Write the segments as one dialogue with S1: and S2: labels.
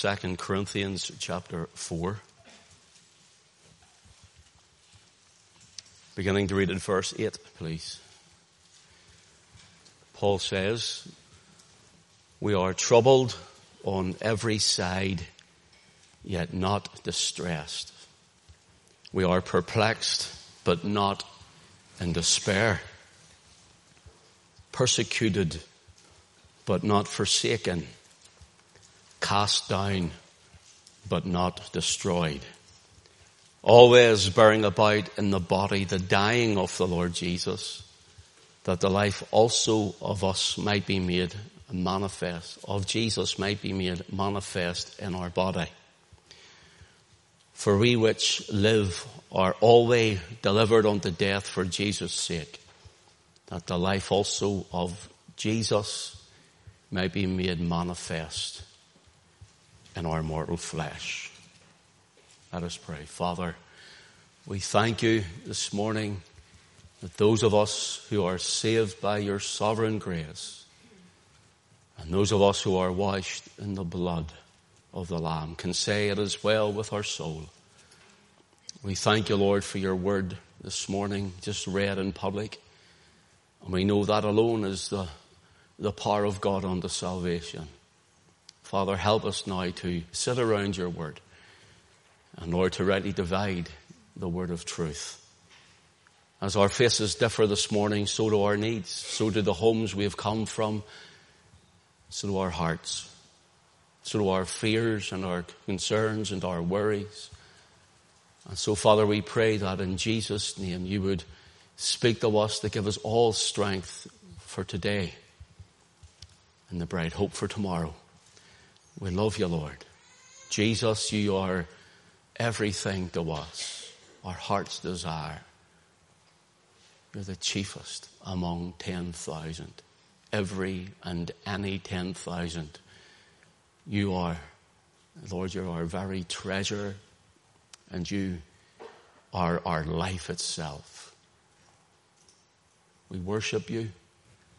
S1: 2 Corinthians chapter 4. Beginning to read in verse 8, please. Paul says, We are troubled on every side, yet not distressed. We are perplexed, but not in despair. Persecuted, but not forsaken cast down, but not destroyed. Always bearing about in the body the dying of the Lord Jesus, that the life also of us might be made manifest, of Jesus might be made manifest in our body. For we which live are always delivered unto death for Jesus' sake, that the life also of Jesus may be made manifest in our mortal flesh. Let us pray. Father, we thank you this morning that those of us who are saved by your sovereign grace and those of us who are washed in the blood of the Lamb can say it is well with our soul. We thank you, Lord, for your word this morning, just read in public. And we know that alone is the, the power of God unto salvation. Father, help us now to sit around your word and Lord, to rightly divide the word of truth. As our faces differ this morning, so do our needs, so do the homes we have come from, so do our hearts, so do our fears and our concerns and our worries. And so, Father, we pray that in Jesus' name you would speak to us to give us all strength for today and the bright hope for tomorrow. We love you, Lord. Jesus, you are everything to us, our heart's desire. You're the chiefest among 10,000. Every and any 10,000. You are, Lord, you're our very treasure and you are our life itself. We worship you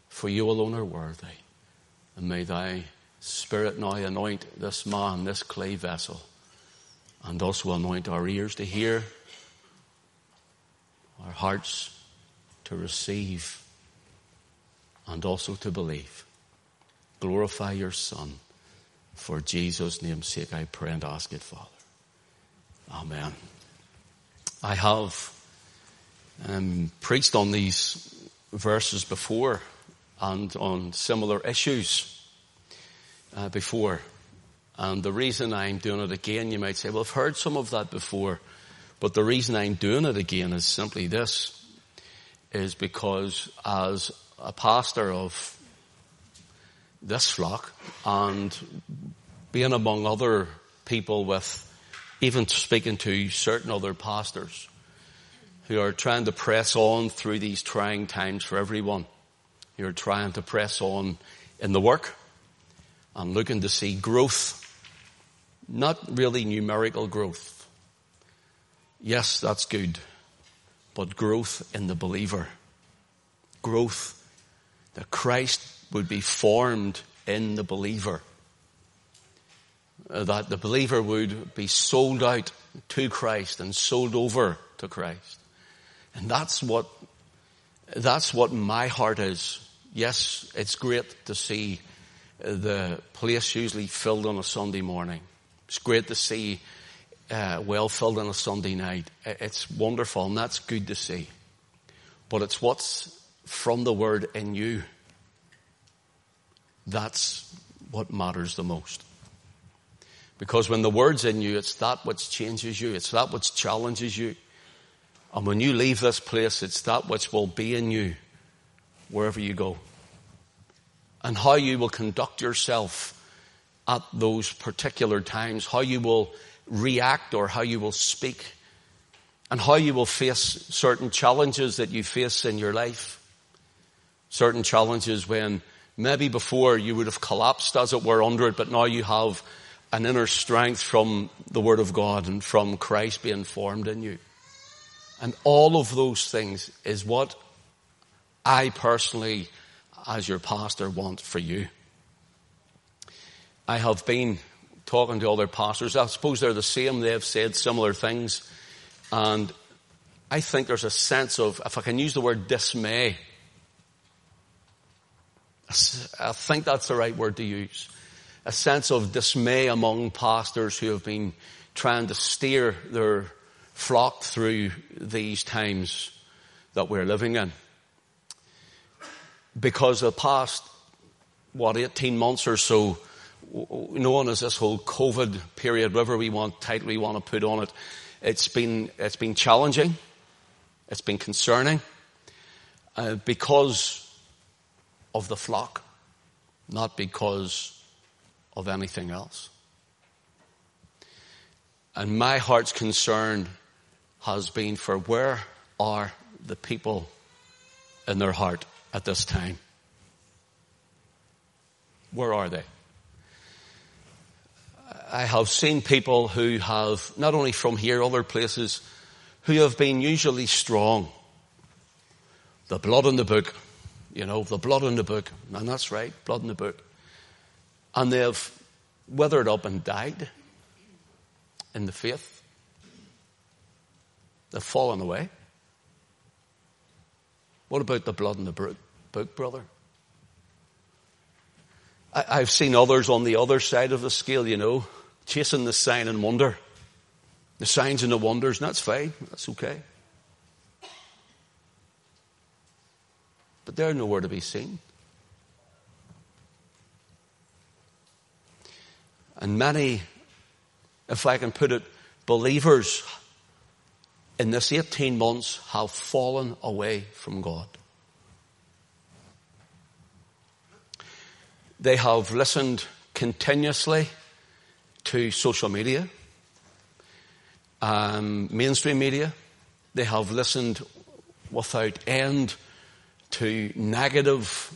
S1: for you alone are worthy. And may thy Spirit now anoint this man, this clay vessel, and also anoint our ears to hear, our hearts to receive, and also to believe. Glorify your Son. For Jesus' name's sake, I pray and ask it, Father. Amen. I have um, preached on these verses before and on similar issues uh, before. And the reason I'm doing it again, you might say, well, I've heard some of that before. But the reason I'm doing it again is simply this, is because as a pastor of this flock and being among other people with, even speaking to certain other pastors who are trying to press on through these trying times for everyone, who are trying to press on in the work, I'm looking to see growth. Not really numerical growth. Yes, that's good. But growth in the believer. Growth that Christ would be formed in the believer. Uh, that the believer would be sold out to Christ and sold over to Christ. And that's what, that's what my heart is. Yes, it's great to see the place usually filled on a Sunday morning. It's great to see uh, well filled on a Sunday night. It's wonderful and that's good to see. But it's what's from the word in you. That's what matters the most. Because when the word's in you, it's that which changes you. It's that which challenges you. And when you leave this place, it's that which will be in you wherever you go and how you will conduct yourself at those particular times, how you will react or how you will speak, and how you will face certain challenges that you face in your life. Certain challenges when maybe before you would have collapsed as it were under it, but now you have an inner strength from the Word of God and from Christ being formed in you. And all of those things is what I personally as your pastor want for you. I have been talking to other pastors. I suppose they're the same. They've said similar things. And I think there's a sense of, if I can use the word dismay, I think that's the right word to use. A sense of dismay among pastors who have been trying to steer their flock through these times that we're living in. Because the past, what, 18 months or so, known as this whole COVID period, whatever we want, title we want to put on it, it's been, it's been challenging. It's been concerning. Uh, because of the flock, not because of anything else. And my heart's concern has been for where are the people in their heart at this time? Where are they? I have seen people who have, not only from here, other places, who have been usually strong. The blood in the book, you know, the blood in the book, and that's right, blood in the book. And they've withered up and died in the faith. They've fallen away. What about the blood in the book, brother? I, have seen others on the other side of the scale, you know, chasing the sign and wonder. The signs and the wonders, and that's fine. That's okay. But they're nowhere to be seen. And many, if I can put it, believers in this 18 months have fallen away from God. They have listened continuously to social media, um, mainstream media. They have listened without end to negative,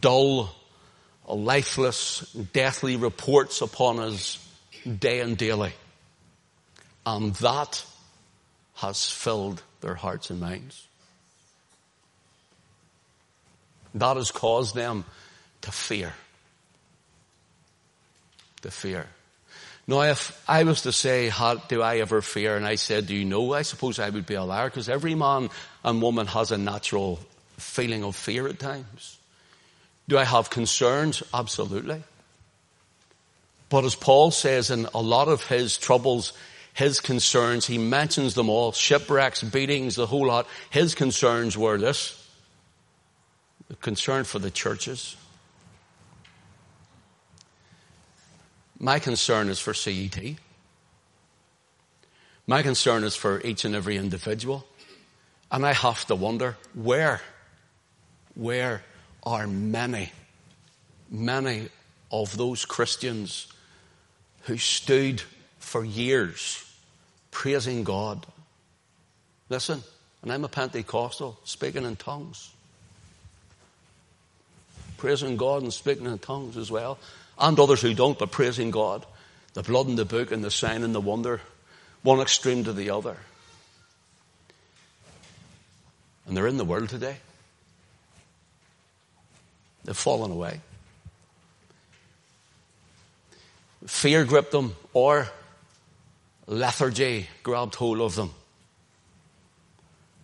S1: dull, lifeless, deathly reports upon us day and daily. And that has filled their hearts and minds. That has caused them to fear. To fear. Now, if I was to say, how do I ever fear? And I said, do you know? I suppose I would be a liar because every man and woman has a natural feeling of fear at times. Do I have concerns? Absolutely. But as Paul says in a lot of his troubles, his concerns, he mentions them all, shipwrecks, beatings, the whole lot. His concerns were this, the concern for the churches. My concern is for CET. My concern is for each and every individual. And I have to wonder, where, where are many, many of those Christians who stood for years praising God. Listen, and I'm a Pentecostal, speaking in tongues. Praising God and speaking in tongues as well. And others who don't, but praising God. The blood in the book and the sign and the wonder. One extreme to the other. And they're in the world today. They've fallen away. Fear gripped them, or lethargy grabbed hold of them.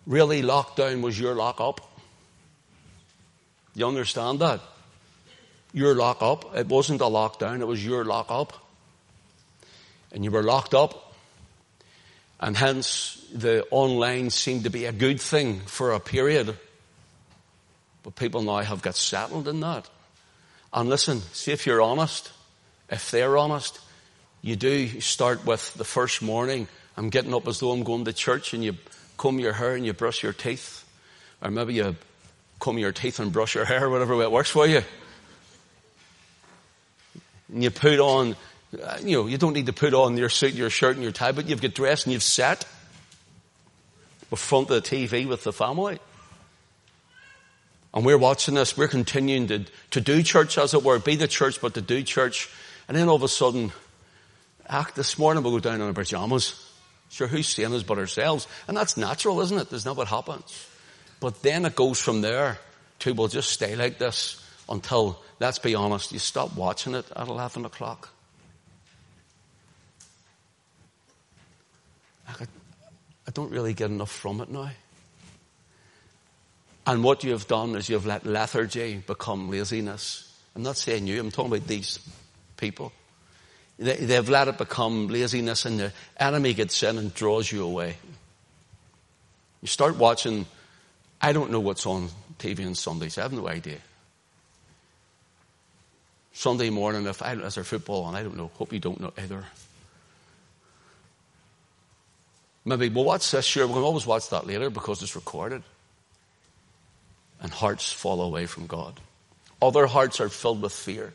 S1: Really, lockdown was your lock up. You understand that? Your lock up. It wasn't a lockdown, it was your lock up. And you were locked up. And hence, the online seemed to be a good thing for a period. But people now have got settled in that. And listen, see if you're honest, if they're honest, you do start with the first morning. I'm getting up as though I'm going to church and you comb your hair and you brush your teeth. Or maybe you comb your teeth and brush your hair, whatever way it works for you. And you put on, uh, you know, you don't need to put on your suit, your shirt and your tie, but you've got dressed and you've sat in front of the TV with the family. And we're watching this, we're continuing to, to do church as it were, be the church, but to do church. And then all of a sudden, act this morning, we'll go down in our pajamas. Sure, who's seeing us but ourselves? And that's natural, isn't it? That's not what happens. But then it goes from there to we'll just stay like this until, let's be honest, you stop watching it at 11 o'clock. I don't really get enough from it now. And what you have done is you have let lethargy become laziness. I'm not saying you, I'm talking about these people. They, they've let it become laziness and the enemy gets in and draws you away. You start watching, I don't know what's on TV on Sundays, I have no idea. Sunday morning, if I, is there football on? I don't know. Hope you don't know either. Maybe we'll watch this. Sure, we can always watch that later because it's recorded. And hearts fall away from God. Other hearts are filled with fear.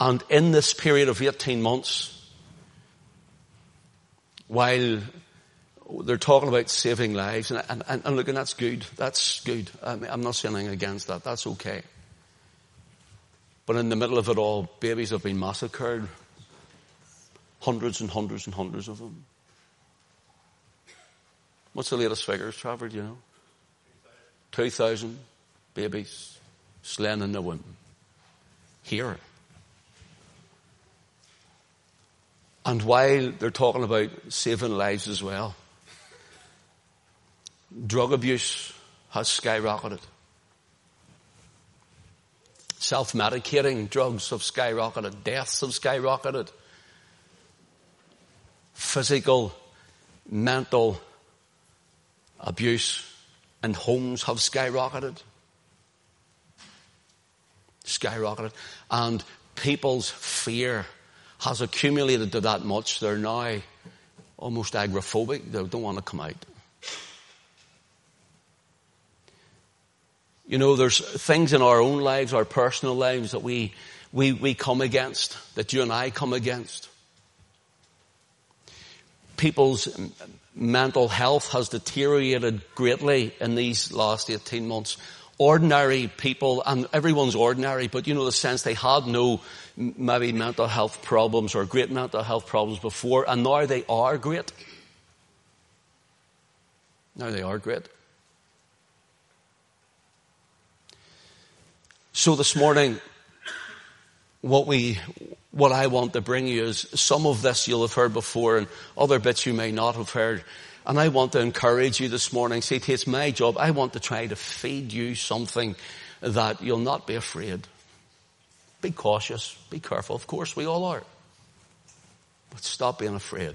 S1: And in this period of 18 months, while they're talking about saving lives, and, and, and look, and that's good. That's good. I mean, I'm not saying anything against that. That's okay. But in the middle of it all, babies have been massacred. Hundreds and hundreds and hundreds of them. What's the latest figures, Trevor? Do you know? 2,000 babies slain in the womb. Here. And while they're talking about saving lives as well, drug abuse has skyrocketed. Self-medicating drugs have skyrocketed. Deaths have skyrocketed. Physical, mental abuse in homes have skyrocketed. Skyrocketed. And people's fear has accumulated to that much, they're now almost agoraphobic. They don't want to come out. You know, there's things in our own lives, our personal lives that we, we, we come against, that you and I come against. People's mental health has deteriorated greatly in these last 18 months. Ordinary people, and everyone's ordinary, but you know the sense they had no maybe mental health problems or great mental health problems before, and now they are great. Now they are great. So this morning, what we, what I want to bring you is some of this you'll have heard before and other bits you may not have heard. And I want to encourage you this morning. See, it's my job. I want to try to feed you something that you'll not be afraid. Be cautious. Be careful. Of course, we all are. But stop being afraid.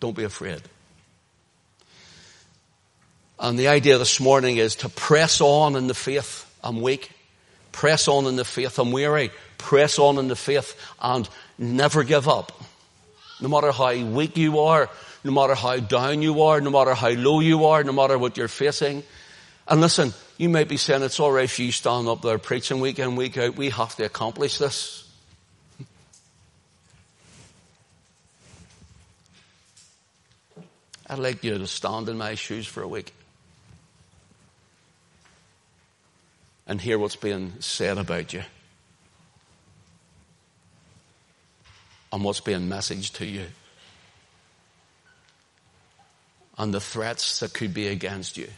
S1: Don't be afraid. And the idea this morning is to press on in the faith. I'm weak. Press on in the faith. I'm weary. Press on in the faith and never give up. No matter how weak you are, no matter how down you are, no matter how low you are, no matter what you're facing. And listen, you may be saying it's alright if you stand up there preaching week in, week out. We have to accomplish this. I'd like you to stand in my shoes for a week and hear what's being said about you and what's being messaged to you and the threats that could be against you.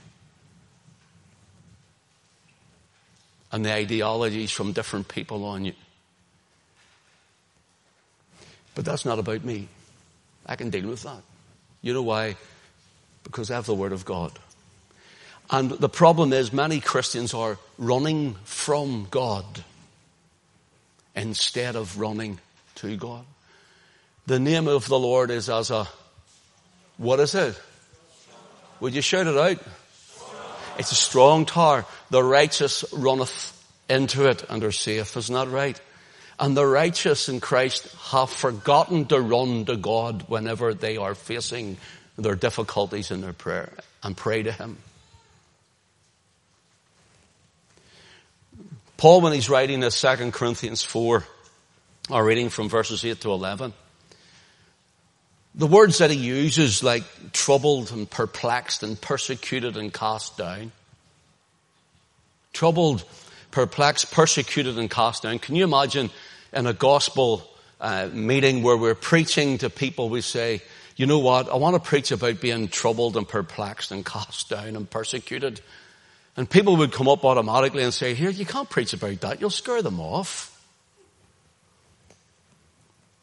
S1: and the ideologies from different people on you. But that's not about me. I can deal with that. You know why? Because I have the Word of God. And the problem is many Christians are running from God instead of running to God. The name of the Lord is as a, what is it? Would you shout it out? It's a strong tower. The righteous runneth into it and are safe. Isn't that right? And the righteous in Christ have forgotten to run to God whenever they are facing their difficulties in their prayer and pray to Him. Paul, when he's writing this 2 Corinthians 4, are reading from verses 8 to 11, the words that he uses like troubled and perplexed and persecuted and cast down. Troubled, perplexed, persecuted and cast down. Can you imagine in a gospel uh, meeting where we're preaching to people, we say, you know what, I want to preach about being troubled and perplexed and cast down and persecuted. And people would come up automatically and say, here, you can't preach about that. You'll scare them off.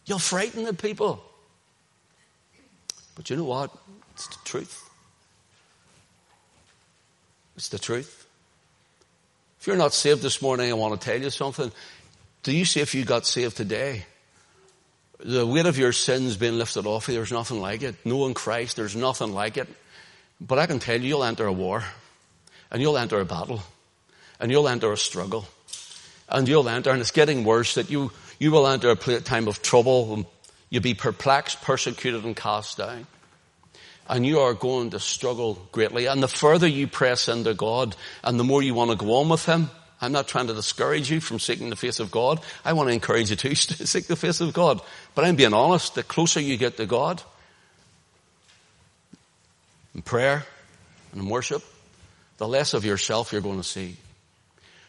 S1: You'll frighten the people. But you know what? It's the truth. It's the truth. If you're not saved this morning, I want to tell you something. Do you see if you got saved today? The weight of your sins being lifted off you, there's nothing like it. Knowing Christ, there's nothing like it. But I can tell you, you'll enter a war, and you'll enter a battle, and you'll enter a struggle, and you'll enter, and it's getting worse, that you, you will enter a time of trouble, and you'll be perplexed, persecuted, and cast down. And you are going to struggle greatly. And the further you press into God, and the more you want to go on with Him, I'm not trying to discourage you from seeking the face of God. I want to encourage you to seek the face of God. But I'm being honest, the closer you get to God, in prayer and in worship, the less of yourself you're going to see.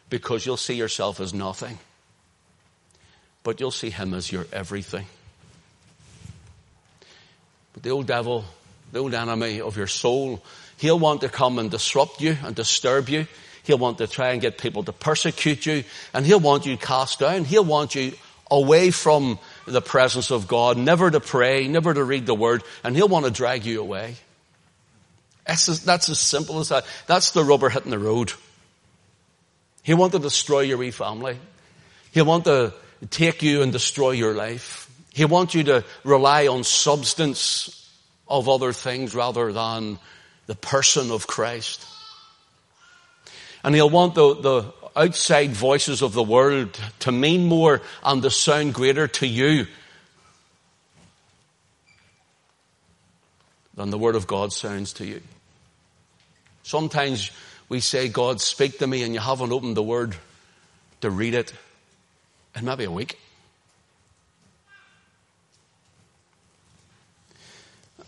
S1: Because you'll see yourself as nothing. But you'll see Him as your everything. The old devil, the old enemy of your soul, he'll want to come and disrupt you and disturb you. He'll want to try and get people to persecute you and he'll want you cast down. He'll want you away from the presence of God, never to pray, never to read the word, and he'll want to drag you away. That's as, that's as simple as that. That's the rubber hitting the road. He'll want to destroy your wee family. He'll want to take you and destroy your life. He'll want you to rely on substance of other things rather than the person of Christ. And he'll want the, the outside voices of the world to mean more and to sound greater to you than the Word of God sounds to you. Sometimes we say, God, speak to me, and you haven't opened the Word to read it in maybe a week.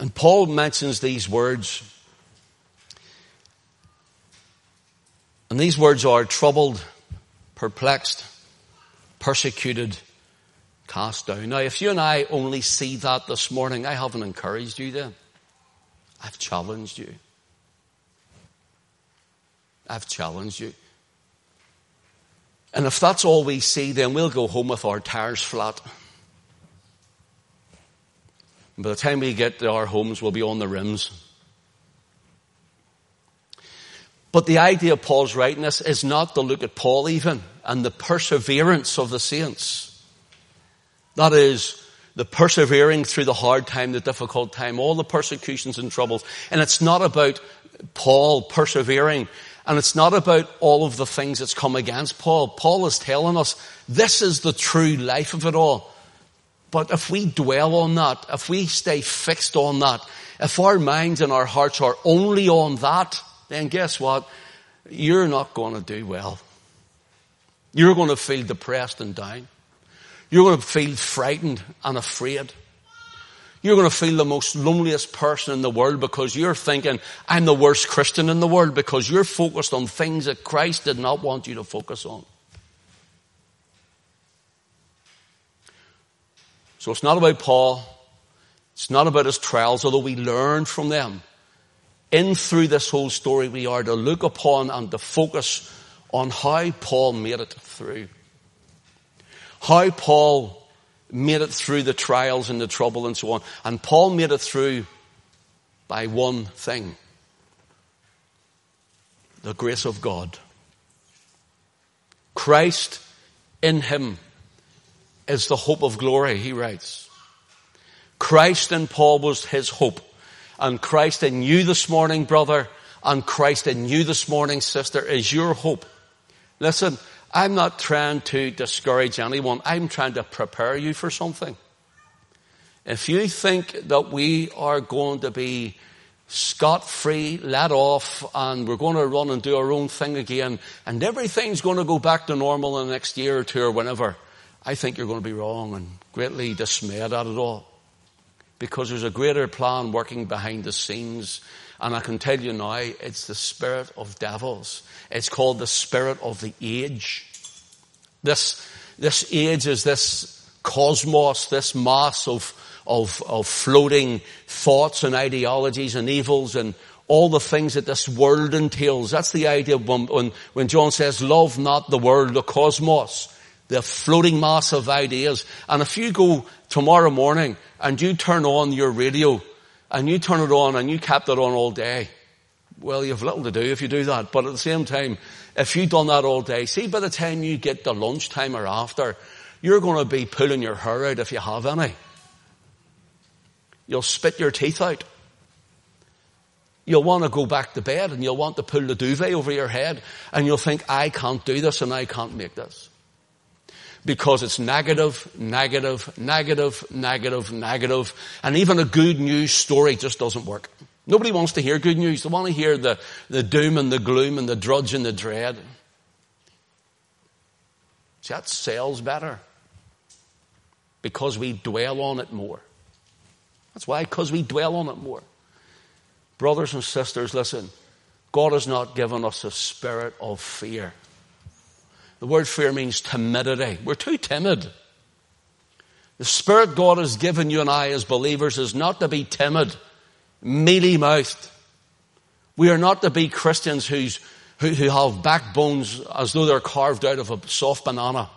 S1: And Paul mentions these words And these words are troubled, perplexed, persecuted, cast down. Now, if you and I only see that this morning, I haven't encouraged you then. I've challenged you. I've challenged you. And if that's all we see, then we'll go home with our tires flat. And by the time we get to our homes, we'll be on the rims. But the idea of Paul's writing this is not to look at Paul even and the perseverance of the saints. That is, the persevering through the hard time, the difficult time, all the persecutions and troubles. And it's not about Paul persevering and it's not about all of the things that's come against Paul. Paul is telling us this is the true life of it all. But if we dwell on that, if we stay fixed on that, if our minds and our hearts are only on that, then guess what? You're not going to do well. You're going to feel depressed and down. You're going to feel frightened and afraid. You're going to feel the most loneliest person in the world because you're thinking, I'm the worst Christian in the world because you're focused on things that Christ did not want you to focus on. So it's not about Paul. It's not about his trials, although we learn from them in through this whole story, we are to look upon and to focus on how Paul made it through. How Paul made it through the trials and the trouble and so on. And Paul made it through by one thing. The grace of God. Christ in him is the hope of glory, he writes. Christ in Paul was his hope and Christ in you this morning, brother, and Christ in you this morning, sister, is your hope. Listen, I'm not trying to discourage anyone. I'm trying to prepare you for something. If you think that we are going to be scot free, let off, and we're going to run and do our own thing again, and everything's going to go back to normal in the next year or two or whenever, I think you're going to be wrong and greatly dismayed at it all because there's a greater plan working behind the scenes. And I can tell you now, it's the spirit of devils. It's called the spirit of the age. This, this age is this cosmos, this mass of, of, of floating thoughts and ideologies and evils and all the things that this world entails. That's the idea when, when, when John says, love not the world, the cosmos, the floating mass of ideas. And if you go tomorrow morning and you turn on your radio and you turn it on and you kept it on all day, well, you have little to do if you do that. But at the same time, if you've done that all day, see by the time you get to lunchtime or after, you're going to be pulling your hair out if you have any. You'll spit your teeth out. You'll want to go back to bed and you'll want to pull the duvet over your head and you'll think, I can't do this and I can't make this. Because it's negative, negative, negative, negative, negative, and even a good news story just doesn't work. Nobody wants to hear good news. They want to hear the, the doom and the gloom and the drudge and the dread. See, that sells better. Because we dwell on it more. That's why, because we dwell on it more. Brothers and sisters, listen. God has not given us a spirit of fear. The word fear means timidity. We're too timid. The spirit God has given you and I as believers is not to be timid mealy mouthed. We are not to be Christians who's, who, who have backbones as though they're carved out of a soft banana.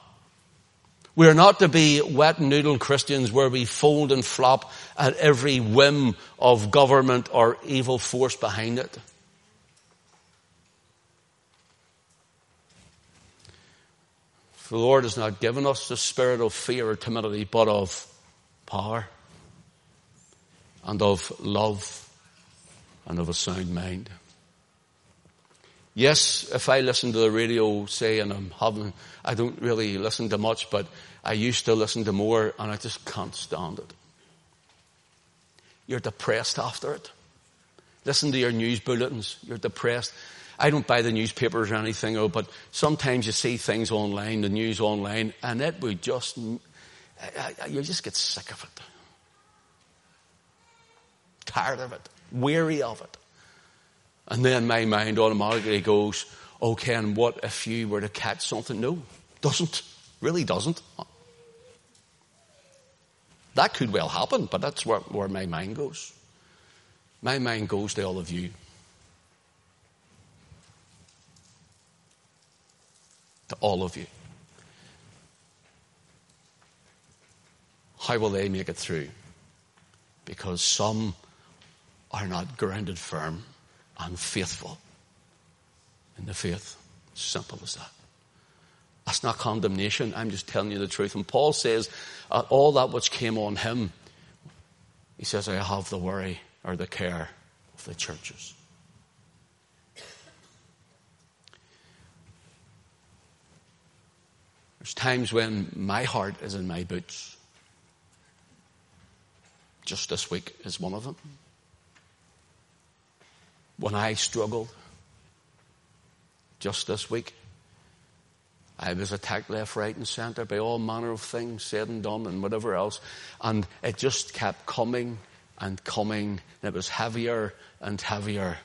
S1: We are not to be wet noodle Christians where we fold and flop at every whim of government or evil force behind it. The Lord has not given us the spirit of fear or timidity, but of power and of love and of a sound mind. Yes, if I listen to the radio, say, and I'm having, I don't really listen to much, but I used to listen to more and I just can't stand it. You're depressed after it. Listen to your news bulletins. You're depressed. I don't buy the newspapers or anything, oh, but sometimes you see things online, the news online, and it would just, you just get sick of it tired of it, weary of it. And then my mind automatically goes, okay, and what if you were to catch something? No, doesn't. Really doesn't. That could well happen, but that's where, where my mind goes. My mind goes to all of you. All of you. How will they make it through? Because some are not grounded firm and faithful in the faith. Simple as that. That's not condemnation. I'm just telling you the truth. And Paul says, uh, all that which came on him, he says, I have the worry or the care of the churches. There's times when my heart is in my boots. Just this week is one of them when I struggled just this week. I was attacked left, right, and centre by all manner of things said and done and whatever else. And it just kept coming and coming, and it was heavier and heavier.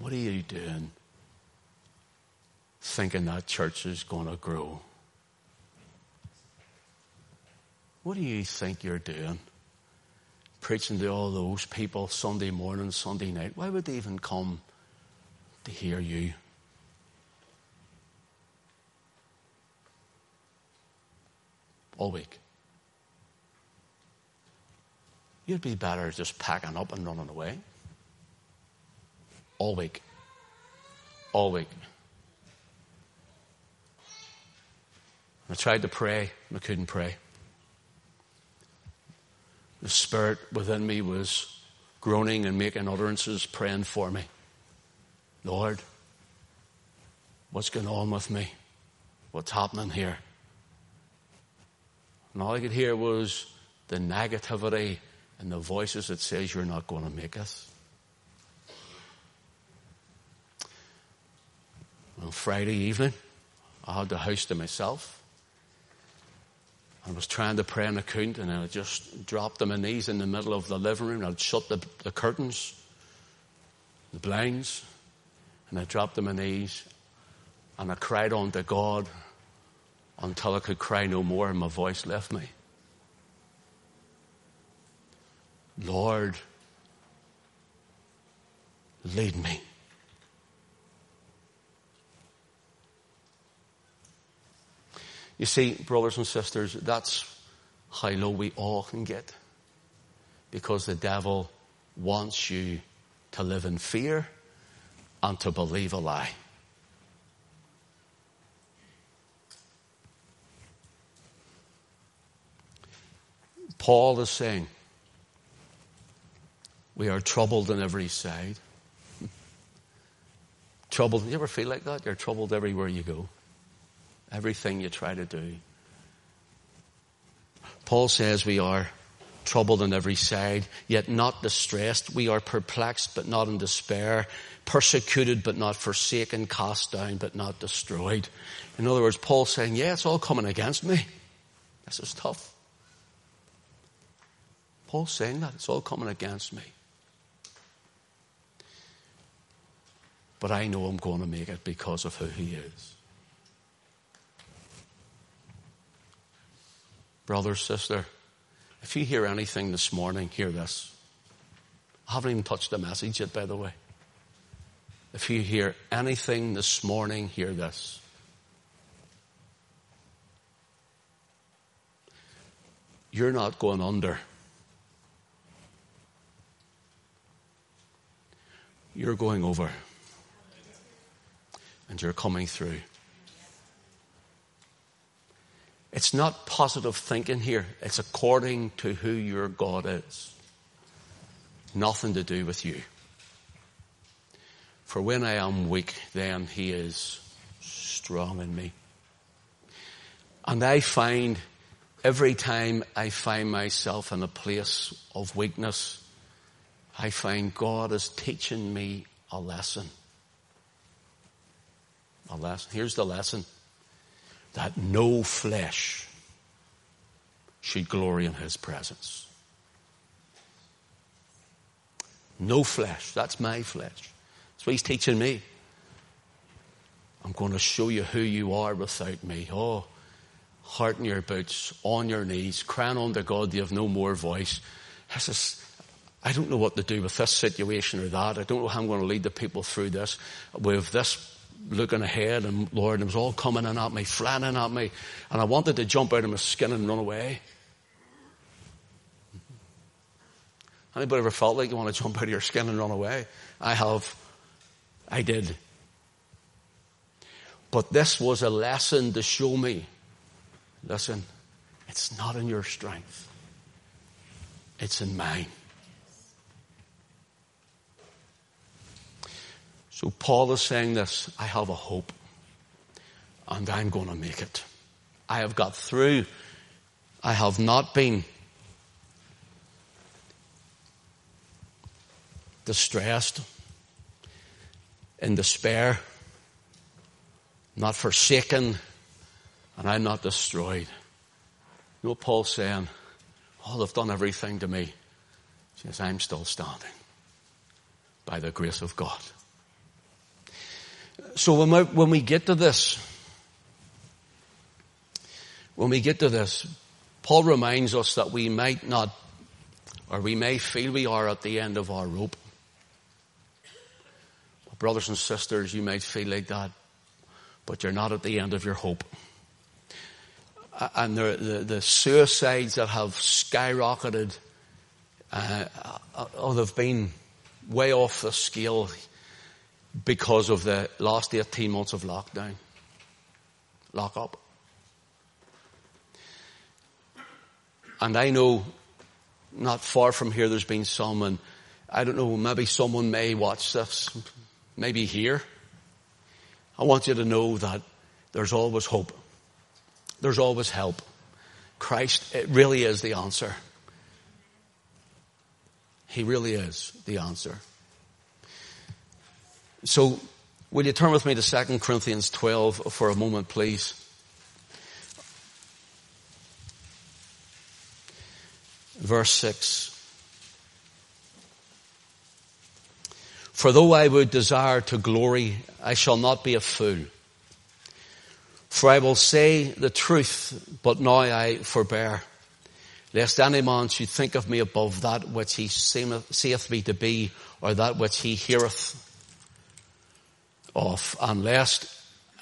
S1: What are you doing thinking that church is going to grow? What do you think you're doing? preaching to all those people Sunday morning, Sunday night, why would they even come to hear you? All week. You'd be better just packing up and running away. All week. All week. I tried to pray, and I couldn't pray the spirit within me was groaning and making utterances, praying for me. Lord, what's going on with me? What's happening here? And all I could hear was the negativity and the voices that says you're not going to make it. On Friday evening, I had the house to myself. I was trying to pray and I couldn't, and I just dropped on my knees in the middle of the living room. I'd shut the, the curtains, the blinds, and I dropped on my knees, and I cried unto God until I could cry no more, and my voice left me. Lord, lead me. You see, brothers and sisters, that's how low we all can get. Because the devil wants you to live in fear and to believe a lie. Paul is saying, we are troubled on every side. troubled. You ever feel like that? You're troubled everywhere you go. Everything you try to do. Paul says we are troubled on every side, yet not distressed. We are perplexed, but not in despair. Persecuted, but not forsaken. Cast down, but not destroyed. In other words, Paul's saying, yeah, it's all coming against me. This is tough. Paul's saying that. It's all coming against me. But I know I'm going to make it because of who he is. Brother, sister, if you hear anything this morning, hear this. I haven't even touched the message yet, by the way. If you hear anything this morning, hear this. You're not going under. You're going over. And you're coming through. It's not positive thinking here. It's according to who your God is. Nothing to do with you. For when I am weak, then he is strong in me. And I find every time I find myself in a place of weakness, I find God is teaching me a lesson. A lesson. Here's the lesson. That no flesh should glory in His presence. No flesh. That's my flesh. That's what He's teaching me. I'm going to show you who you are without me. Oh, heart in your boots, on your knees, crying unto God, you have no more voice. This is, I don't know what to do with this situation or that. I don't know how I'm going to lead the people through this. With this looking ahead and Lord, it was all coming in at me, flying at me. And I wanted to jump out of my skin and run away. Anybody ever felt like you want to jump out of your skin and run away? I have. I did. But this was a lesson to show me, listen, it's not in your strength. It's in mine. So Paul is saying this, I have a hope and I'm going to make it. I have got through. I have not been distressed, in despair, not forsaken, and I'm not destroyed. You know Paul's saying? Oh, they've done everything to me. He says, I'm still standing by the grace of God. So when we, when we get to this, when we get to this, Paul reminds us that we might not, or we may feel we are at the end of our rope. Brothers and sisters, you might feel like that, but you're not at the end of your hope. And the, the, the suicides that have skyrocketed, uh, they've been way off the scale because of the last 18 months of lockdown, lock up. And I know not far from here there's been some, and I don't know, maybe someone may watch this, maybe here. I want you to know that there's always hope. There's always help. Christ, it really is the answer. He really is the answer. So, will you turn with me to 2 Corinthians 12 for a moment, please? Verse 6. For though I would desire to glory, I shall not be a fool. For I will say the truth, but now I forbear, lest any man should think of me above that which he saith me to be, or that which he heareth of, and lest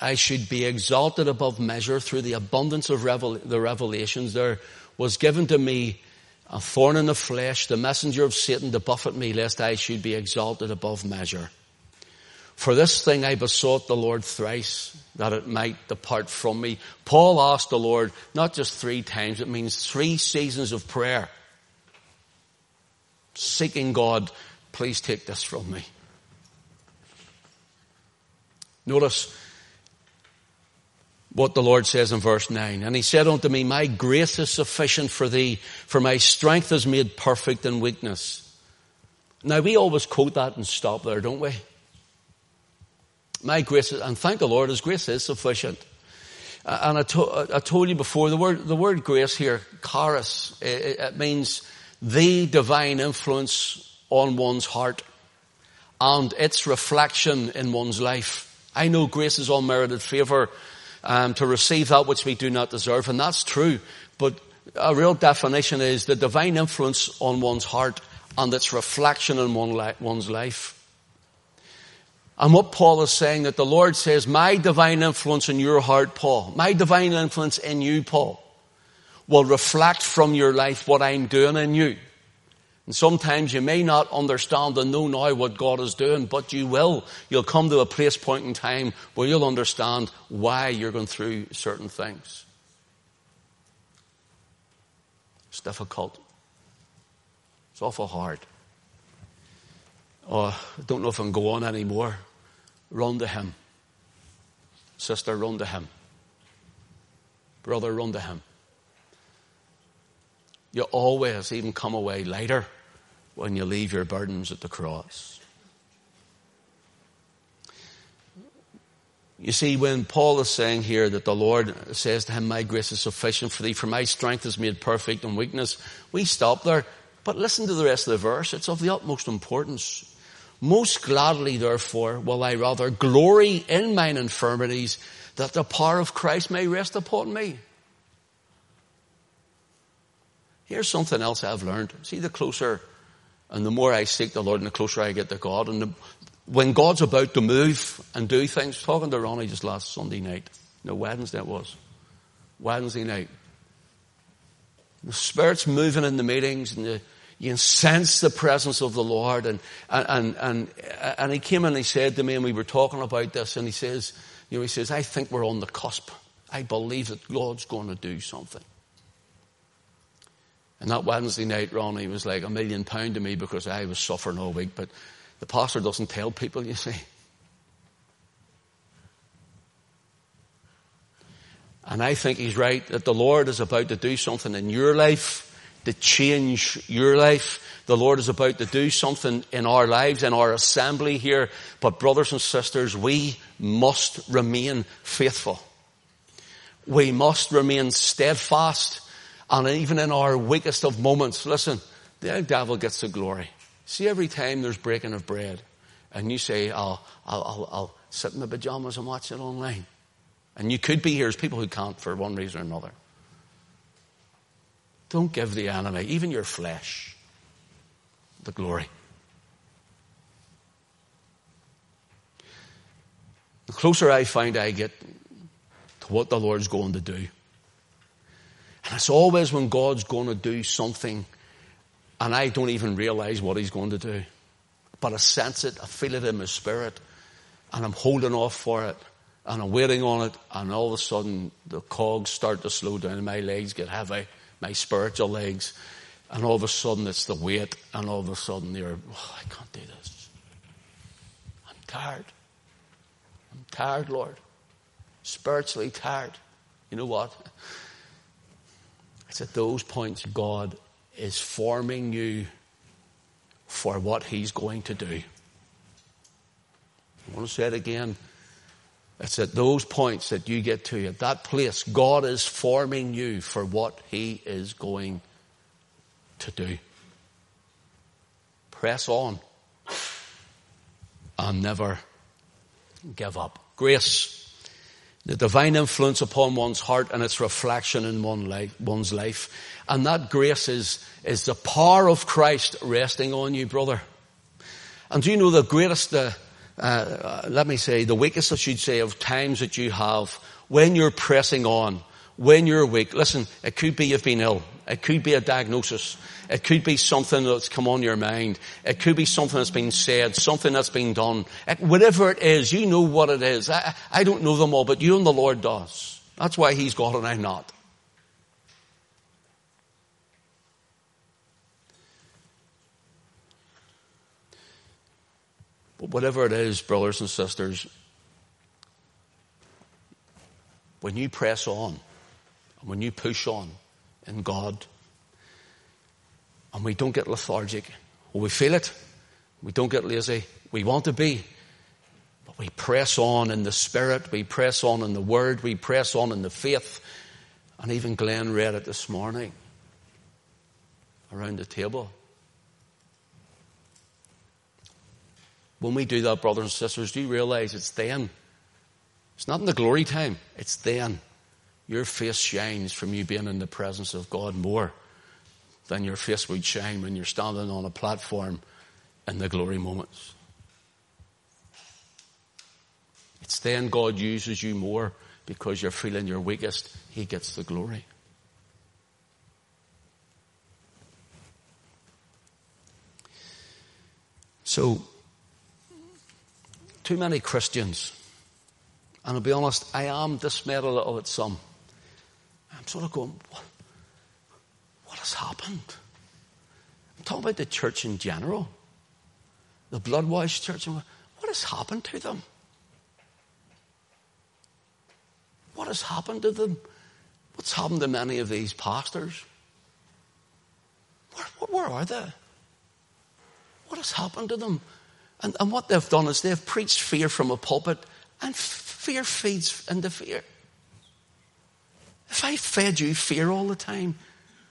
S1: I should be exalted above measure through the abundance of revel- the revelations. There was given to me a thorn in the flesh, the messenger of Satan to buffet me lest I should be exalted above measure. For this thing I besought the Lord thrice that it might depart from me. Paul asked the Lord not just three times, it means three seasons of prayer. Seeking God, please take this from me. Notice what the Lord says in verse 9. And he said unto me, My grace is sufficient for thee, for my strength is made perfect in weakness. Now we always quote that and stop there, don't we? My grace, is, and thank the Lord, His grace is sufficient. And I, to, I told you before, the word, the word grace here, charis, it, it means the divine influence on one's heart and its reflection in one's life. I know grace is unmerited favour um, to receive that which we do not deserve, and that's true. But a real definition is the divine influence on one's heart and its reflection in one li- one's life. And what Paul is saying that the Lord says, my divine influence in your heart, Paul, my divine influence in you, Paul, will reflect from your life what I'm doing in you. And sometimes you may not understand and know now what God is doing, but you will. You'll come to a place point in time where you'll understand why you're going through certain things. It's difficult. It's awful hard. Oh, I don't know if I can go on anymore. Run to Him. Sister, run to Him. Brother, run to Him. You always even come away lighter when you leave your burdens at the cross. You see, when Paul is saying here that the Lord says to him, my grace is sufficient for thee, for my strength is made perfect in weakness, we stop there. But listen to the rest of the verse. It's of the utmost importance. Most gladly, therefore, will I rather glory in mine infirmities that the power of Christ may rest upon me. Here's something else I've learned. See, the closer and the more I seek the Lord and the closer I get to God. And the, when God's about to move and do things, talking to Ronnie just last Sunday night, no, Wednesday it was. Wednesday night. The Spirit's moving in the meetings and the, you can sense the presence of the Lord. And, and, and, and he came and he said to me, and we were talking about this, and he says, you know, he says, I think we're on the cusp. I believe that God's going to do something. And that Wednesday night, Ronnie was like a million pound to me because I was suffering all week. But the pastor doesn't tell people, you see. And I think he's right that the Lord is about to do something in your life to change your life. The Lord is about to do something in our lives, in our assembly here. But brothers and sisters, we must remain faithful. We must remain steadfast and even in our weakest of moments, listen, the devil gets the glory. See, every time there's breaking of bread, and you say, I'll, I'll, I'll, I'll sit in my pajamas and watch it online. And you could be here. There's people who can't for one reason or another. Don't give the enemy, even your flesh, the glory. The closer I find I get to what the Lord's going to do, and it's always when God's going to do something and I don't even realize what he's going to do. But I sense it, I feel it in my spirit, and I'm holding off for it, and I'm waiting on it, and all of a sudden the cogs start to slow down, and my legs get heavy, my spiritual legs, and all of a sudden it's the weight, and all of a sudden you're, oh, I can't do this. I'm tired. I'm tired, Lord. Spiritually tired. You know what? It's at those points God is forming you for what He's going to do. I want to say it again. It's at those points that you get to, at that place, God is forming you for what He is going to do. Press on and never give up. Grace the divine influence upon one's heart and its reflection in one life, one's life. And that grace is, is the power of Christ resting on you, brother. And do you know the greatest, uh, uh, let me say, the weakest, I should say, of times that you have when you're pressing on, when you're weak. Listen, it could be you've been ill. It could be a diagnosis. It could be something that's come on your mind. It could be something that's been said, something that's been done. It, whatever it is, you know what it is. I, I don't know them all, but you and the Lord does. That's why He's God and I'm not. But whatever it is, brothers and sisters, when you press on, and when you push on in God, and we don't get lethargic, we feel it, we don't get lazy, we want to be, but we press on in the Spirit, we press on in the Word, we press on in the faith, and even Glenn read it this morning around the table. When we do that, brothers and sisters, do you realize it's then? It's not in the glory time. It's then. Your face shines from you being in the presence of God more than your face would shine when you're standing on a platform in the glory moments. It's then God uses you more because you're feeling your weakest. He gets the glory. So, too many Christians, and I'll be honest, I am dismayed a little at some. I'm sort of going, what, what has happened? I'm talking about the church in general, the blood washed church. What has happened to them? What has happened to them? What's happened to many of these pastors? Where, where are they? What has happened to them? And, and what they've done is they've preached fear from a pulpit, and fear feeds into fear. If I fed you fear all the time,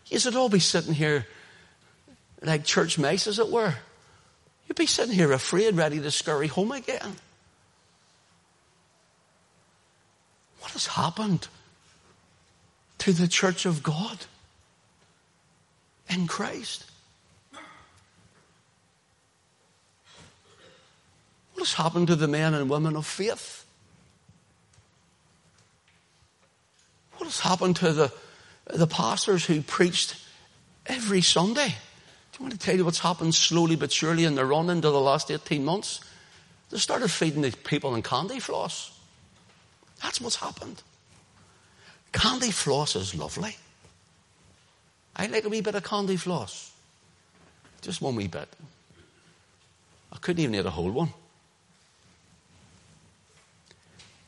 S1: you'd all be sitting here like church mice, as it were. You'd be sitting here afraid, ready to scurry home again. What has happened to the church of God in Christ? What has happened to the men and women of faith? What has happened to the, the pastors who preached every Sunday? Do you want to tell you what's happened slowly but surely in the run into the last 18 months? They started feeding the people in candy floss. That's what's happened. Candy floss is lovely. I like a wee bit of candy floss. Just one wee bit. I couldn't even eat a whole one.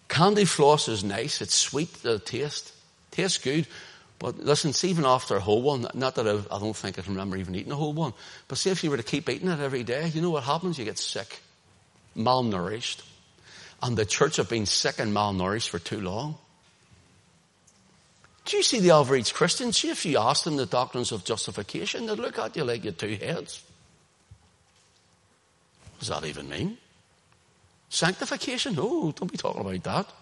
S1: Candy floss is nice. It's sweet, to the taste. Tastes good. But listen, even after a whole one, not that I, do not think I can remember even eating a whole one, but see if you were to keep eating it every day, you know what happens? You get sick, malnourished. And the church have been sick and malnourished for too long. Do you see the average Christian? See if you ask them the doctrines of justification, they'd look at you like you're two heads. What does that even mean? Sanctification? Oh, don't be talking about that.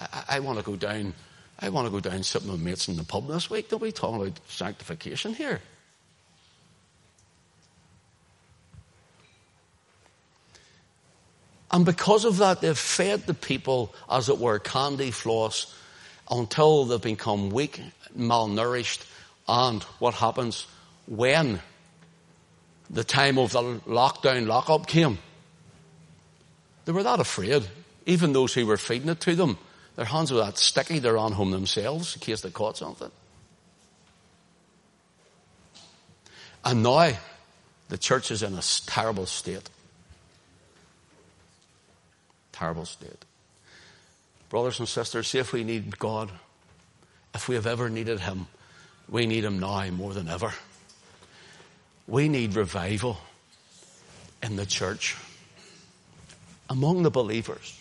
S1: I, I want to go down, I want to go down sitting with my mates in the pub this week. Don't be talking about sanctification here. And because of that, they've fed the people, as it were, candy floss until they've become weak, malnourished, and what happens when the time of the lockdown, lockup came, they were that afraid. Even those who were feeding it to them, their hands were that sticky, they're on home themselves in case they caught something. And now, the church is in a terrible state. Terrible state. Brothers and sisters, see if we need God, if we have ever needed Him, we need Him now more than ever. We need revival in the church, among the believers.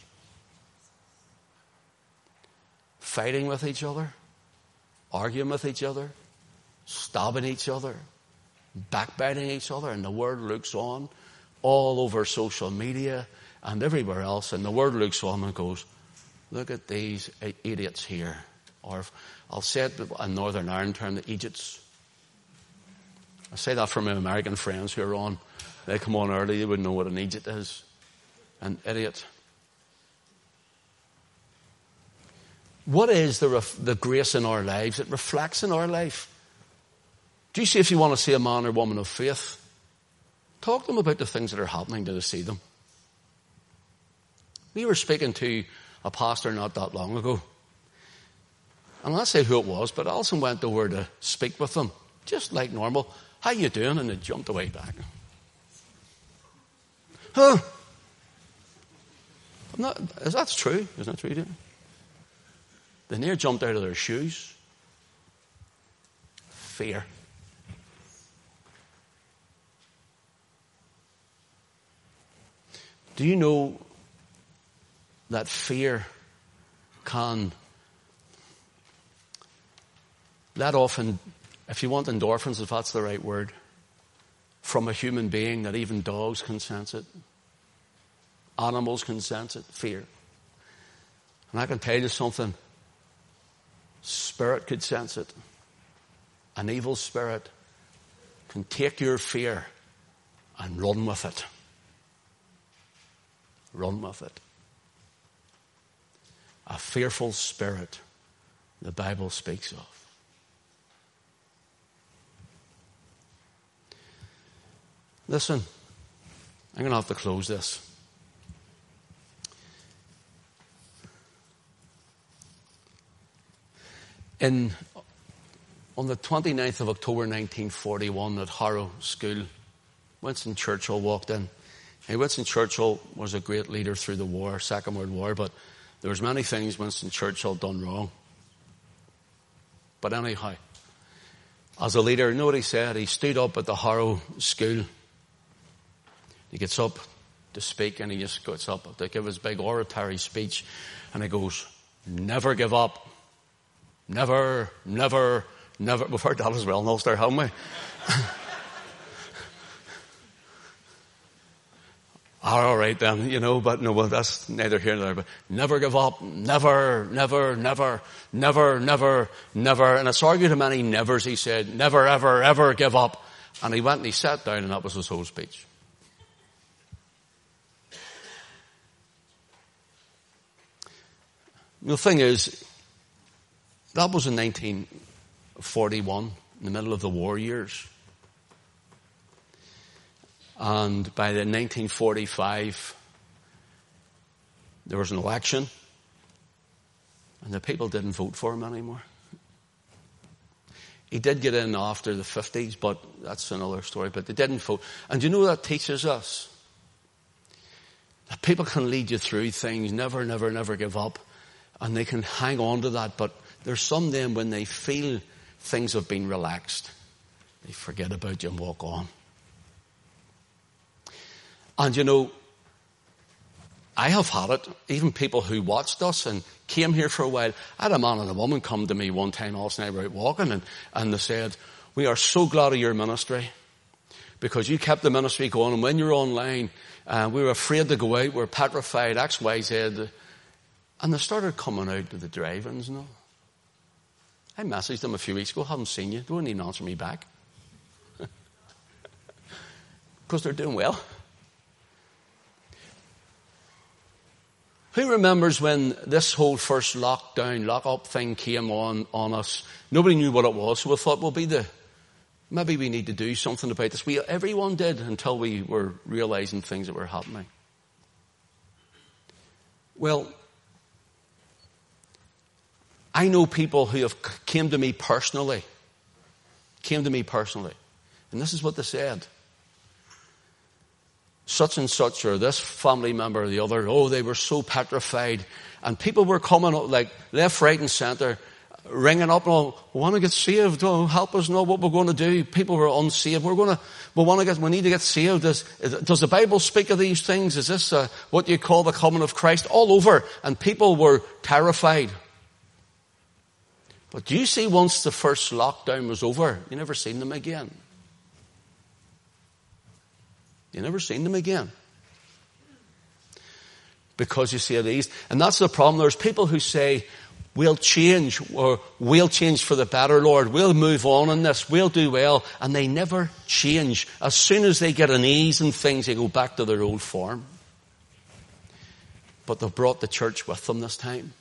S1: Fighting with each other, arguing with each other, stabbing each other, backbiting each other, and the word looks on all over social media and everywhere else, and the word looks on and goes, look at these idiots here. Or I'll say it in Northern Ireland term, the idiots. I say that for my American friends who are on They come on early, they wouldn't know what an eejit is. An idiot. What is the, ref- the grace in our lives? It reflects in our life. Do you see if you want to see a man or woman of faith? Talk to them about the things that are happening to see them. We were speaking to a pastor not that long ago. And I'll say who it was, but Alison went over to speak with them, just like normal. How you doing? And they jumped away back. Huh? Not, is that true? Isn't that true? They near jumped out of their shoes. Fear. Do you know that fear can off, in, if you want endorphins, if that's the right word, from a human being that even dogs can sense it? Animals can sense it. Fear. And I can tell you something. Spirit could sense it. An evil spirit can take your fear and run with it. Run with it. A fearful spirit the Bible speaks of. Listen, I'm going to have to close this. In, on the 29th of October 1941 at Harrow School, Winston Churchill walked in. Now, Winston Churchill was a great leader through the war, Second World War, but there was many things Winston Churchill done wrong. But anyhow, as a leader, you know what he said? He stood up at the Harrow School. He gets up to speak and he just gets up to give his big oratory speech and he goes, never give up. Never, never, never. We've heard that as well in Ulster, haven't we? all right then, you know, but no, well, that's neither here nor there, but never give up, never, never, never, never, never, never. And it's argued to many nevers, he said, never, ever, ever give up. And he went and he sat down and that was his whole speech. The thing is, that was in 1941, in the middle of the war years. And by the 1945, there was an election, and the people didn't vote for him anymore. He did get in after the 50s, but that's another story. But they didn't vote. And you know that teaches us? That people can lead you through things, never, never, never give up. And they can hang on to that, but there's some then when they feel things have been relaxed, they forget about you and walk on. And you know, I have had it, even people who watched us and came here for a while. I had a man and a woman come to me one time, Alison and I were out walking, and, and they said, we are so glad of your ministry because you kept the ministry going, and when you're online, uh, we were afraid to go out, we are petrified, X, Y, Z. And they started coming out to the drive-ins and all. I messaged them a few weeks ago, haven't seen you. They wouldn't even answer me back. Because they're doing well. Who remembers when this whole first lockdown, lock up thing came on, on us? Nobody knew what it was, so we thought, we'll be the, maybe we need to do something about this. We, everyone did until we were realizing things that were happening. Well, I know people who have came to me personally, came to me personally, and this is what they said. Such and such, or this family member or the other, oh, they were so petrified. And people were coming up like left, right, and center, ringing up, oh, we want to get saved. Oh, help us know what we're going to do. People were unsaved. We're going to, we want to get, we need to get saved. Does, does the Bible speak of these things? Is this uh, what you call the coming of Christ? All over. And people were terrified. But do you see, once the first lockdown was over, you never seen them again. You never seen them again. Because you see, at ease. And that's the problem. There's people who say, We'll change or we'll change for the better, Lord. We'll move on in this. We'll do well. And they never change. As soon as they get an ease in things, they go back to their old form. But they've brought the church with them this time.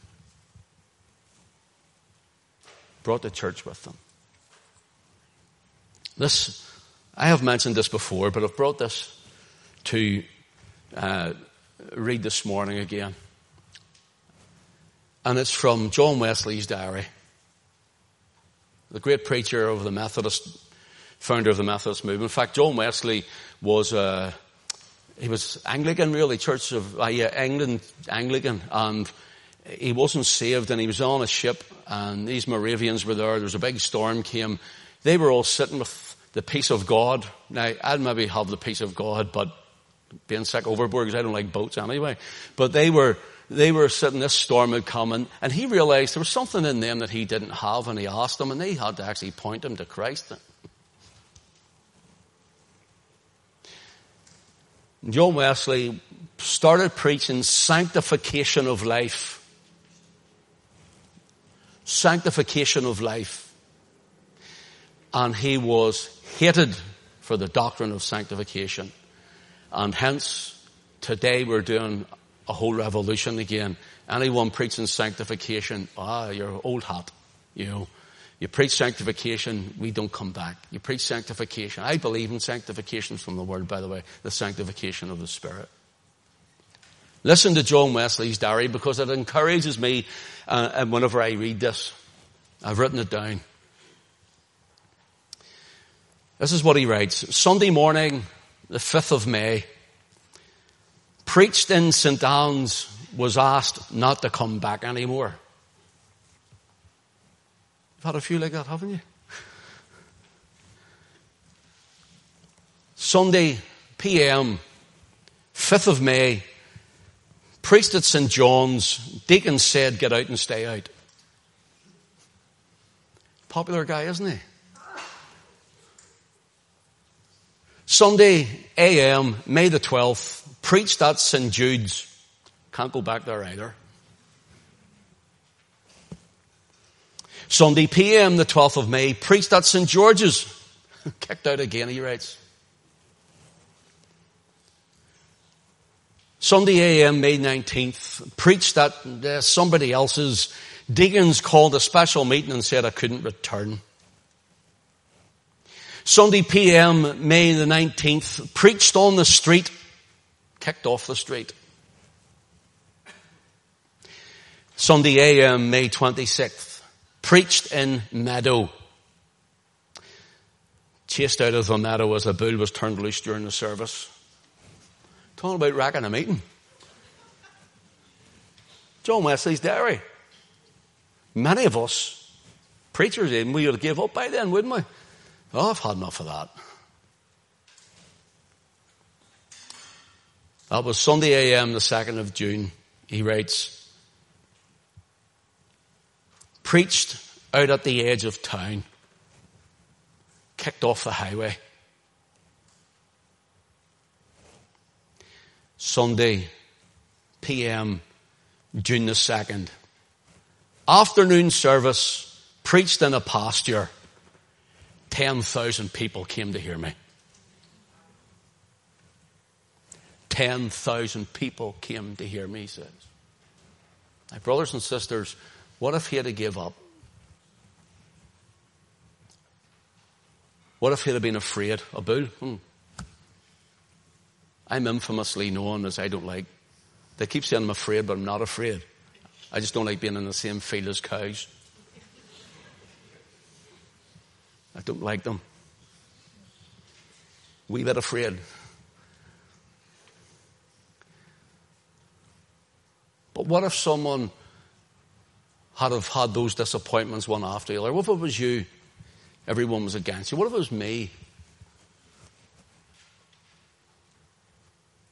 S1: Brought the church with them. This, I have mentioned this before, but I've brought this to uh, read this morning again. And it's from John Wesley's diary. The great preacher of the Methodist, founder of the Methodist movement. In fact, John Wesley was, uh, he was Anglican really, Church of, uh, yeah, England, Anglican, and he wasn't saved and he was on a ship and these Moravians were there. There was a big storm came. They were all sitting with the peace of God. Now, I'd maybe have the peace of God, but being sick overboard because I don't like boats anyway. But they were, they were sitting, this storm had come and, and he realized there was something in them that he didn't have and he asked them and they had to actually point him to Christ. John Wesley started preaching sanctification of life. Sanctification of life. And he was hated for the doctrine of sanctification. And hence, today we're doing a whole revolution again. Anyone preaching sanctification, ah, you're old hat. You know, you preach sanctification, we don't come back. You preach sanctification. I believe in sanctification from the word, by the way, the sanctification of the Spirit. Listen to John Wesley's diary because it encourages me uh, and whenever I read this. I've written it down. This is what he writes. Sunday morning, the 5th of May, preached in St. Anne's, was asked not to come back anymore. You've had a few like that, haven't you? Sunday PM, 5th of May, preached at St. John's, deacon said, get out and stay out. Popular guy, isn't he? Sunday AM, May the 12th, preached at St. Jude's. Can't go back there either. Sunday PM, the 12th of May, preached at St. George's. Kicked out again, he writes. Sunday AM, May 19th, preached at uh, somebody else's. Deacons called a special meeting and said I couldn't return. Sunday PM, May the 19th, preached on the street, kicked off the street. Sunday AM, May 26th, preached in Meadow. Chased out of the meadow as a bull was turned loose during the service. Talking about wrecking a meeting. John Wesley's diary. Many of us, preachers even, we would have give up by then, wouldn't we? Oh, I've had enough of that. That was Sunday AM, the 2nd of June. He writes, preached out at the edge of town, kicked off the highway. Sunday PM, June the 2nd. Afternoon service, preached in a pasture. 10,000 people came to hear me. 10,000 people came to hear me, he says. My brothers and sisters, what if he had to give up? What if he'd have been afraid? A bull? Hmm. I'm infamously known as I don't like. They keep saying I'm afraid, but I'm not afraid. I just don't like being in the same field as cows. I don't like them. We bit afraid. But what if someone had have had those disappointments one after the other? What if it was you? Everyone was against you. What if it was me?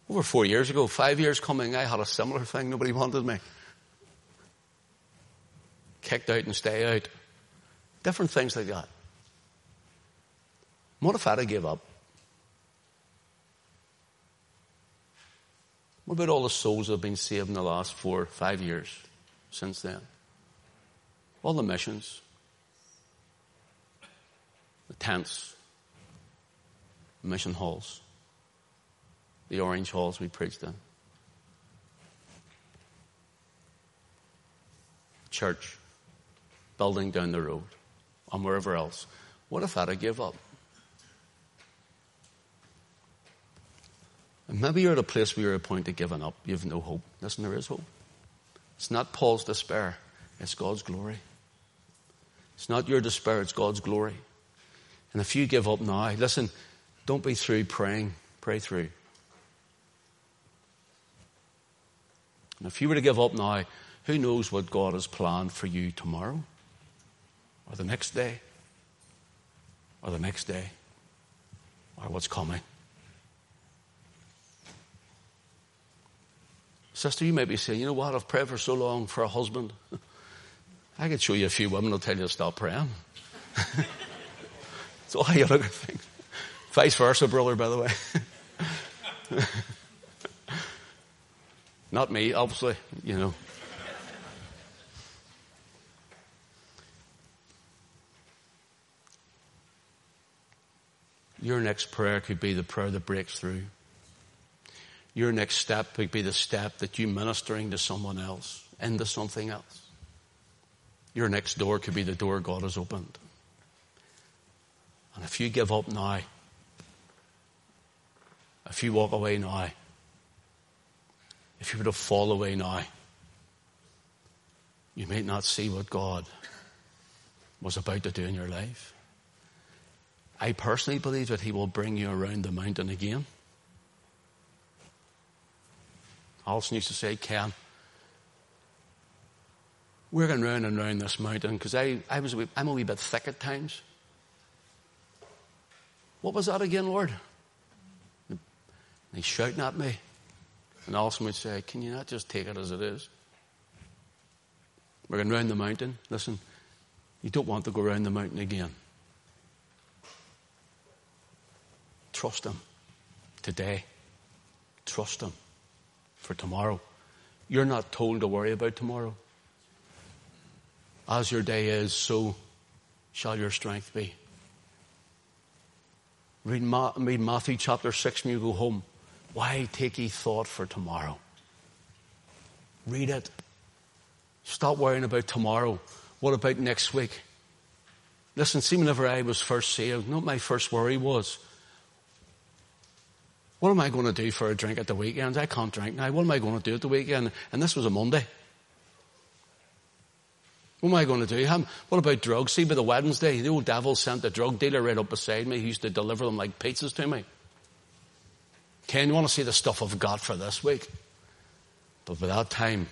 S1: Over four years ago, five years coming, I had a similar thing. Nobody wanted me. Kicked out and stay out. Different things like that. What if I'd have give up? What about all the souls that have been saved in the last four, five years since then? All the missions, the tents, mission halls, the orange halls we preached in. Church, building down the road, and wherever else. What if I'd have give up? And maybe you're at a place where you're at a point of giving up. You have no hope. Listen, there is hope. It's not Paul's despair. It's God's glory. It's not your despair. It's God's glory. And if you give up now, listen, don't be through praying. Pray through. And if you were to give up now, who knows what God has planned for you tomorrow? Or the next day? Or the next day? Or what's coming? Sister, you may be saying, you know what, I've prayed for so long for a husband. I could show you a few women who'll tell you to stop praying. That's all you look at things. Vice versa, brother, by the way. Not me, obviously, you know. Your next prayer could be the prayer that breaks through. Your next step could be the step that you ministering to someone else, into something else. Your next door could be the door God has opened. And if you give up now, if you walk away now, if you were to fall away now, you may not see what God was about to do in your life. I personally believe that He will bring you around the mountain again. Alison used to say, Ken, we're going round and round this mountain because I, I was a wee, I'm a wee bit thick at times. What was that again, Lord? And he's shouting at me. And Alison would say, Can you not just take it as it is? We're going round the mountain. Listen, you don't want to go round the mountain again. Trust Him today. Trust Him for tomorrow. You're not told to worry about tomorrow. As your day is, so shall your strength be. Read, Ma- read Matthew chapter 6 when you go home. Why take ye thought for tomorrow? Read it. Stop worrying about tomorrow. What about next week? Listen, see, whenever I was first saved, not my first worry was, what am I going to do for a drink at the weekends? I can't drink now. What am I going to do at the weekend? And this was a Monday. What am I going to do? What about drugs? See, by the Wednesday, the old devil sent the drug dealer right up beside me. He used to deliver them like pizzas to me. Ken, you want to see the stuff I've got for this week? But that time,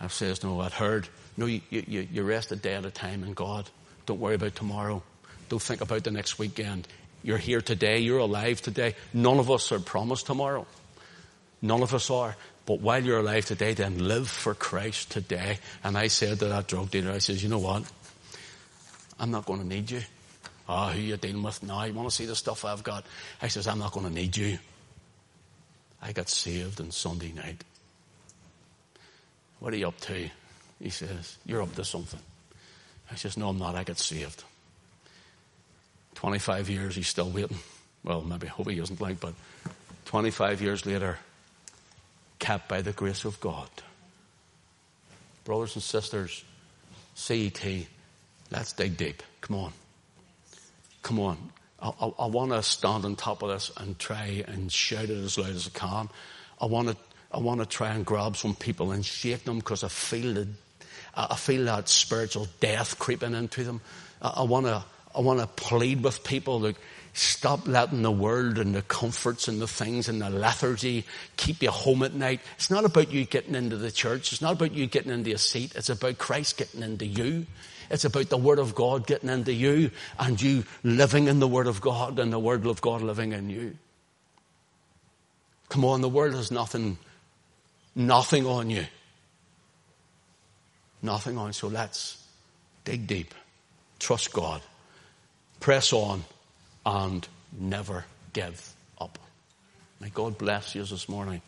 S1: I says, no, I'd heard. No, you, you, you rest a day at a time in God. Don't worry about tomorrow. Don't think about the next weekend. You're here today. You're alive today. None of us are promised tomorrow. None of us are. But while you're alive today, then live for Christ today. And I said to that drug dealer, I says, you know what? I'm not going to need you. Ah, oh, who you dealing with now? You want to see the stuff I've got? I says, I'm not going to need you. I got saved on Sunday night. What are you up to? He says, you're up to something. I says, no, I'm not. I got saved. 25 years, he's still waiting. Well, maybe, hope he isn't like, but 25 years later, kept by the grace of God. Brothers and sisters, CET, let's dig deep. Come on. Come on. I, I, want to stand on top of this and try and shout it as loud as I can. I want to, I want to try and grab some people and shake them because I feel the, I feel that spiritual death creeping into them. I, want to, I want to plead with people that stop letting the world and the comforts and the things and the lethargy keep you home at night. It's not about you getting into the church. It's not about you getting into a seat. It's about Christ getting into you. It's about the Word of God getting into you and you living in the Word of God and the Word of God living in you. Come on, the world has nothing, nothing on you. Nothing on. You. So let's dig deep. Trust God press on and never give up. May God bless you this morning.